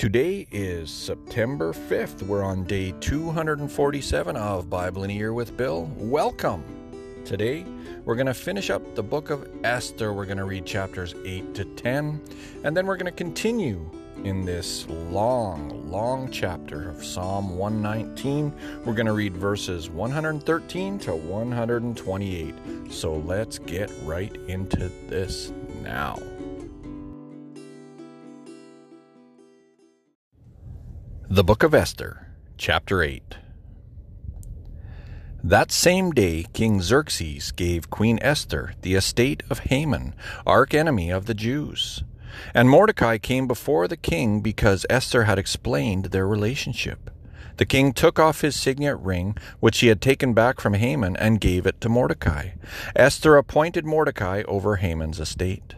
Today is September 5th. We're on day 247 of Bible in a Year with Bill. Welcome. Today, we're going to finish up the book of Esther. We're going to read chapters 8 to 10, and then we're going to continue in this long, long chapter of Psalm 119. We're going to read verses 113 to 128. So let's get right into this now. The Book of Esther, Chapter 8. That same day, King Xerxes gave Queen Esther the estate of Haman, arch enemy of the Jews. And Mordecai came before the king because Esther had explained their relationship. The king took off his signet ring, which he had taken back from Haman, and gave it to Mordecai. Esther appointed Mordecai over Haman's estate.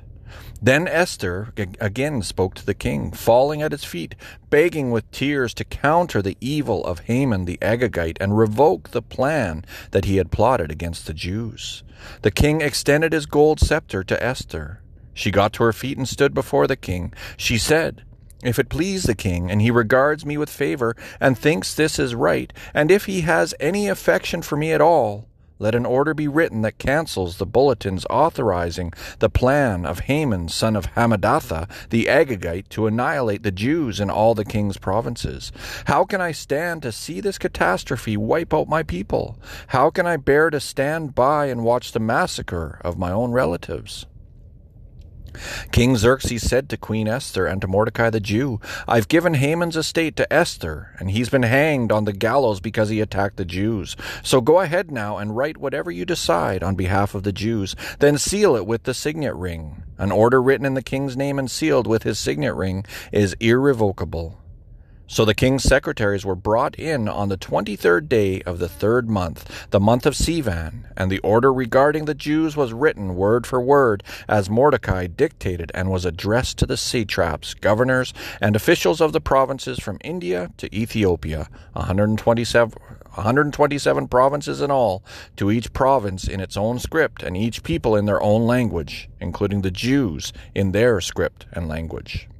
Then Esther again spoke to the king, falling at his feet, begging with tears to counter the evil of Haman the Agagite and revoke the plan that he had plotted against the Jews. The king extended his gold scepter to Esther. She got to her feet and stood before the king. She said, if it please the king, and he regards me with favor, and thinks this is right, and if he has any affection for me at all, let an order be written that cancels the bulletins authorizing the plan of Haman, son of Hammedatha, the Agagite, to annihilate the Jews in all the king's provinces. How can I stand to see this catastrophe wipe out my people? How can I bear to stand by and watch the massacre of my own relatives? King Xerxes said to Queen Esther and to Mordecai the Jew, I've given Haman's estate to Esther, and he's been hanged on the gallows because he attacked the Jews. So go ahead now and write whatever you decide on behalf of the Jews, then seal it with the signet ring. An order written in the king's name and sealed with his signet ring is irrevocable. So the king's secretaries were brought in on the twenty third day of the third month, the month of Sivan, and the order regarding the Jews was written word for word, as Mordecai dictated, and was addressed to the satraps, governors, and officials of the provinces from India to Ethiopia, 127, 127 provinces in all, to each province in its own script, and each people in their own language, including the Jews in their script and language.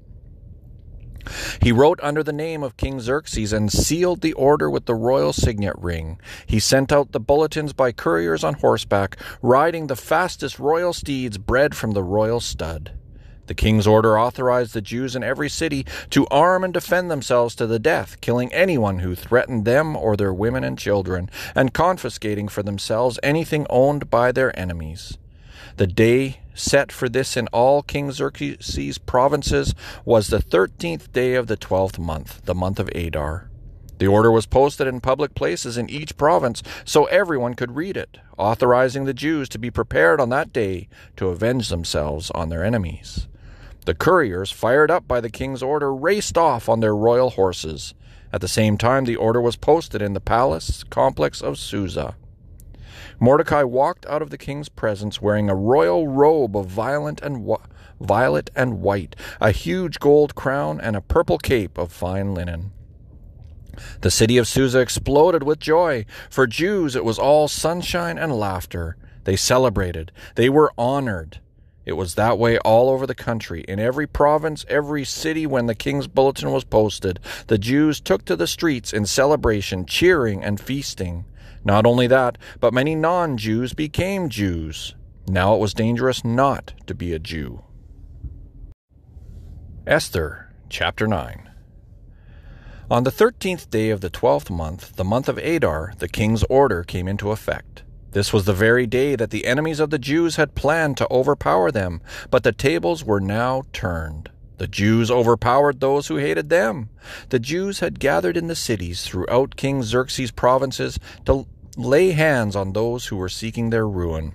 He wrote under the name of King Xerxes and sealed the order with the royal signet ring. He sent out the bulletins by couriers on horseback, riding the fastest royal steeds bred from the royal stud. The king's order authorized the Jews in every city to arm and defend themselves to the death, killing anyone who threatened them or their women and children, and confiscating for themselves anything owned by their enemies. The day set for this in all King Xerxes' provinces was the thirteenth day of the twelfth month, the month of Adar. The order was posted in public places in each province so everyone could read it, authorizing the Jews to be prepared on that day to avenge themselves on their enemies. The couriers, fired up by the king's order, raced off on their royal horses. At the same time, the order was posted in the palace complex of Susa. Mordecai walked out of the king's presence wearing a royal robe of violet and, violet and white, a huge gold crown, and a purple cape of fine linen. The city of Susa exploded with joy. For Jews, it was all sunshine and laughter. They celebrated. They were honored. It was that way all over the country. In every province, every city, when the king's bulletin was posted, the Jews took to the streets in celebration, cheering and feasting. Not only that, but many non Jews became Jews. Now it was dangerous not to be a Jew. Esther, chapter 9. On the thirteenth day of the twelfth month, the month of Adar, the king's order came into effect. This was the very day that the enemies of the Jews had planned to overpower them, but the tables were now turned. The Jews overpowered those who hated them. The Jews had gathered in the cities throughout King Xerxes' provinces to lay hands on those who were seeking their ruin.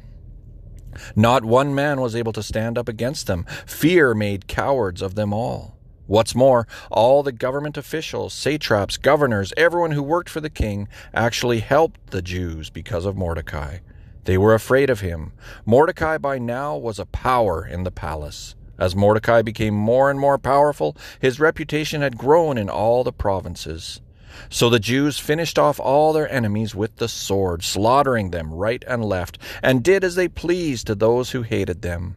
Not one man was able to stand up against them. Fear made cowards of them all. What's more, all the government officials, satraps, governors, everyone who worked for the king actually helped the Jews because of Mordecai. They were afraid of him. Mordecai by now was a power in the palace. As Mordecai became more and more powerful, his reputation had grown in all the provinces. So the Jews finished off all their enemies with the sword, slaughtering them right and left, and did as they pleased to those who hated them.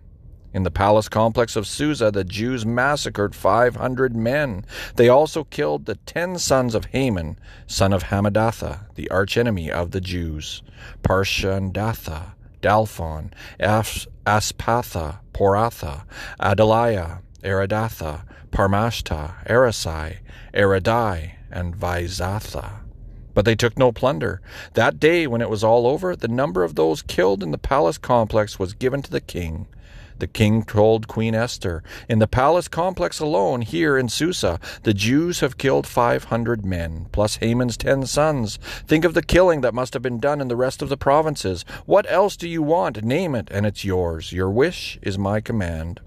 In the palace complex of Susa, the Jews massacred 500 men. They also killed the ten sons of Haman, son of Hammedatha, the archenemy of the Jews, Parshandatha, Dalphon, Aspatha, Poratha, Adalia, Aridatha, Parmashta, Arisai, Aridai, and Vaizatha. But they took no plunder. That day, when it was all over, the number of those killed in the palace complex was given to the king. The king told Queen Esther, In the palace complex alone, here in Susa, the Jews have killed 500 men, plus Haman's ten sons. Think of the killing that must have been done in the rest of the provinces. What else do you want? Name it, and it's yours. Your wish is my command.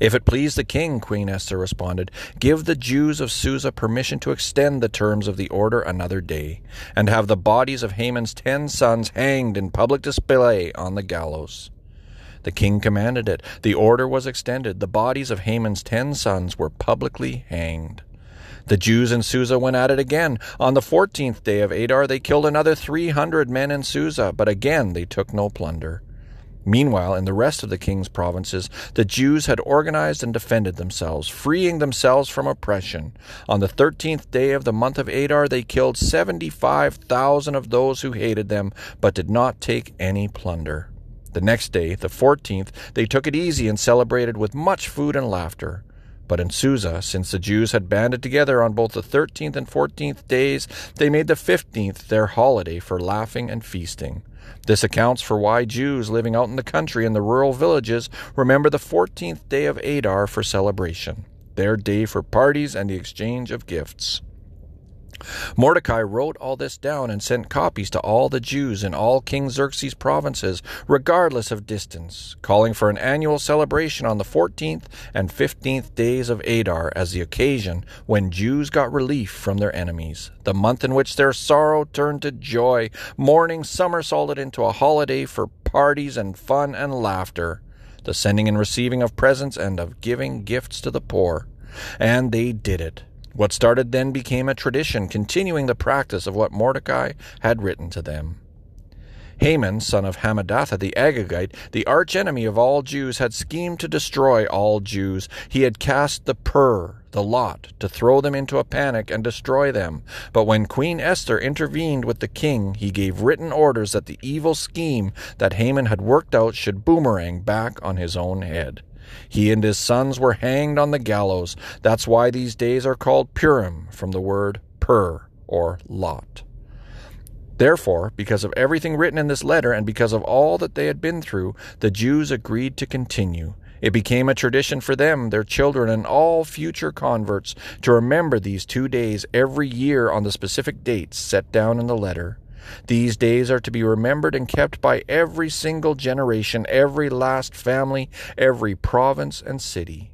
If it please the king, Queen Esther responded, give the Jews of Susa permission to extend the terms of the order another day, and have the bodies of Haman's ten sons hanged in public display on the gallows. The king commanded it. The order was extended. The bodies of Haman's ten sons were publicly hanged. The Jews in Susa went at it again. On the fourteenth day of Adar, they killed another three hundred men in Susa, but again they took no plunder. Meanwhile, in the rest of the king's provinces, the Jews had organized and defended themselves, freeing themselves from oppression. On the thirteenth day of the month of Adar, they killed seventy five thousand of those who hated them, but did not take any plunder. The next day, the 14th, they took it easy and celebrated with much food and laughter. But in Susa, since the Jews had banded together on both the 13th and 14th days, they made the 15th their holiday for laughing and feasting. This accounts for why Jews living out in the country in the rural villages remember the 14th day of Adar for celebration, their day for parties and the exchange of gifts. Mordecai wrote all this down and sent copies to all the Jews in all King Xerxes' provinces, regardless of distance, calling for an annual celebration on the 14th and 15th days of Adar as the occasion when Jews got relief from their enemies, the month in which their sorrow turned to joy, mourning somersaulted into a holiday for parties and fun and laughter, the sending and receiving of presents and of giving gifts to the poor. And they did it. What started then became a tradition, continuing the practice of what Mordecai had written to them. Haman, son of Hammedatha the Agagite, the archenemy of all Jews, had schemed to destroy all Jews. He had cast the pur, the lot, to throw them into a panic and destroy them. But when Queen Esther intervened with the king, he gave written orders that the evil scheme that Haman had worked out should boomerang back on his own head. He and his sons were hanged on the gallows. That's why these days are called Purim, from the word pur, or lot. Therefore, because of everything written in this letter and because of all that they had been through, the Jews agreed to continue. It became a tradition for them, their children, and all future converts to remember these two days every year on the specific dates set down in the letter. These days are to be remembered and kept by every single generation, every last family, every province and city.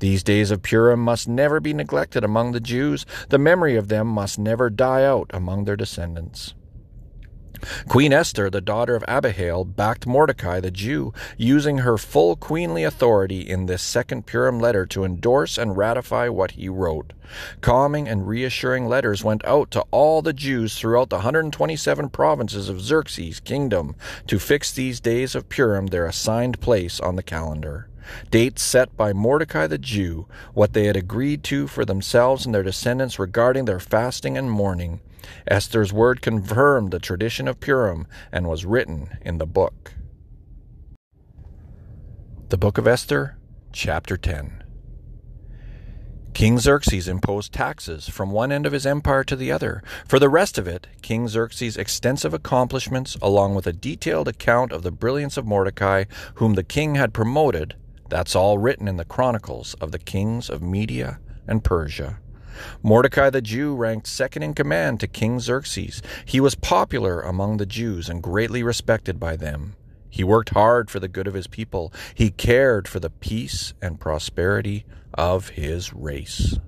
These days of Purim must never be neglected among the Jews. The memory of them must never die out among their descendants. Queen Esther, the daughter of Abihail, backed Mordecai the Jew, using her full queenly authority in this second Purim letter to endorse and ratify what he wrote. Calming and reassuring letters went out to all the Jews throughout the 127 provinces of Xerxes' kingdom to fix these days of Purim their assigned place on the calendar. Dates set by Mordecai the Jew, what they had agreed to for themselves and their descendants regarding their fasting and mourning Esther's word confirmed the tradition of Purim and was written in the book. The Book of Esther, Chapter 10 King Xerxes imposed taxes from one end of his empire to the other. For the rest of it, King Xerxes' extensive accomplishments, along with a detailed account of the brilliance of Mordecai, whom the king had promoted, that's all written in the chronicles of the kings of Media and Persia. Mordecai the Jew ranked second in command to King Xerxes. He was popular among the Jews and greatly respected by them. He worked hard for the good of his people. He cared for the peace and prosperity of his race.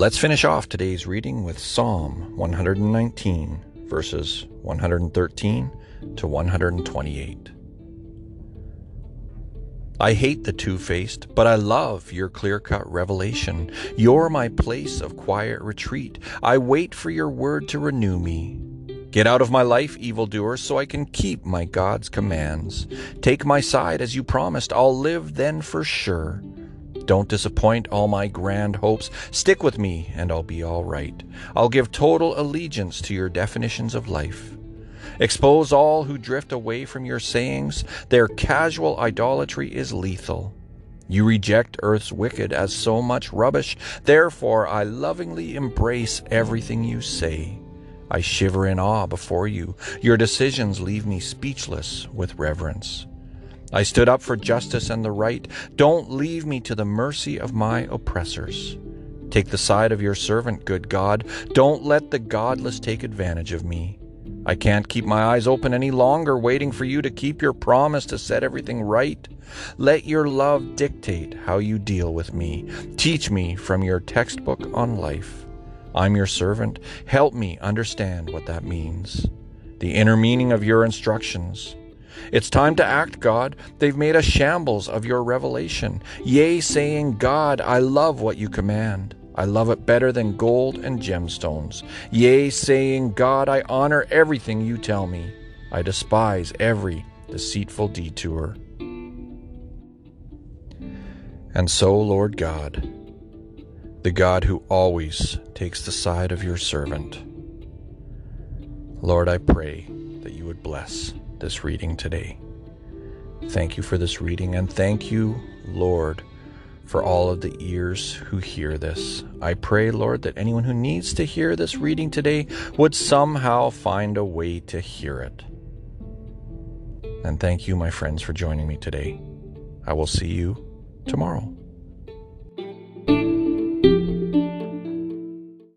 Let's finish off today's reading with Psalm 119, verses 113 to 128. I hate the two faced, but I love your clear cut revelation. You're my place of quiet retreat. I wait for your word to renew me. Get out of my life, evildoer, so I can keep my God's commands. Take my side as you promised. I'll live then for sure. Don't disappoint all my grand hopes. Stick with me, and I'll be all right. I'll give total allegiance to your definitions of life. Expose all who drift away from your sayings. Their casual idolatry is lethal. You reject earth's wicked as so much rubbish. Therefore, I lovingly embrace everything you say. I shiver in awe before you. Your decisions leave me speechless with reverence. I stood up for justice and the right. Don't leave me to the mercy of my oppressors. Take the side of your servant, good God. Don't let the godless take advantage of me. I can't keep my eyes open any longer, waiting for you to keep your promise to set everything right. Let your love dictate how you deal with me. Teach me from your textbook on life. I'm your servant. Help me understand what that means. The inner meaning of your instructions. It's time to act, God. They've made a shambles of your revelation. Yea, saying, God, I love what you command. I love it better than gold and gemstones. Yea, saying, God, I honor everything you tell me. I despise every deceitful detour. And so, Lord God, the God who always takes the side of your servant, Lord, I pray that you would bless this reading today. Thank you for this reading, and thank you, Lord for all of the ears who hear this. I pray, Lord, that anyone who needs to hear this reading today would somehow find a way to hear it. And thank you, my friends, for joining me today. I will see you tomorrow.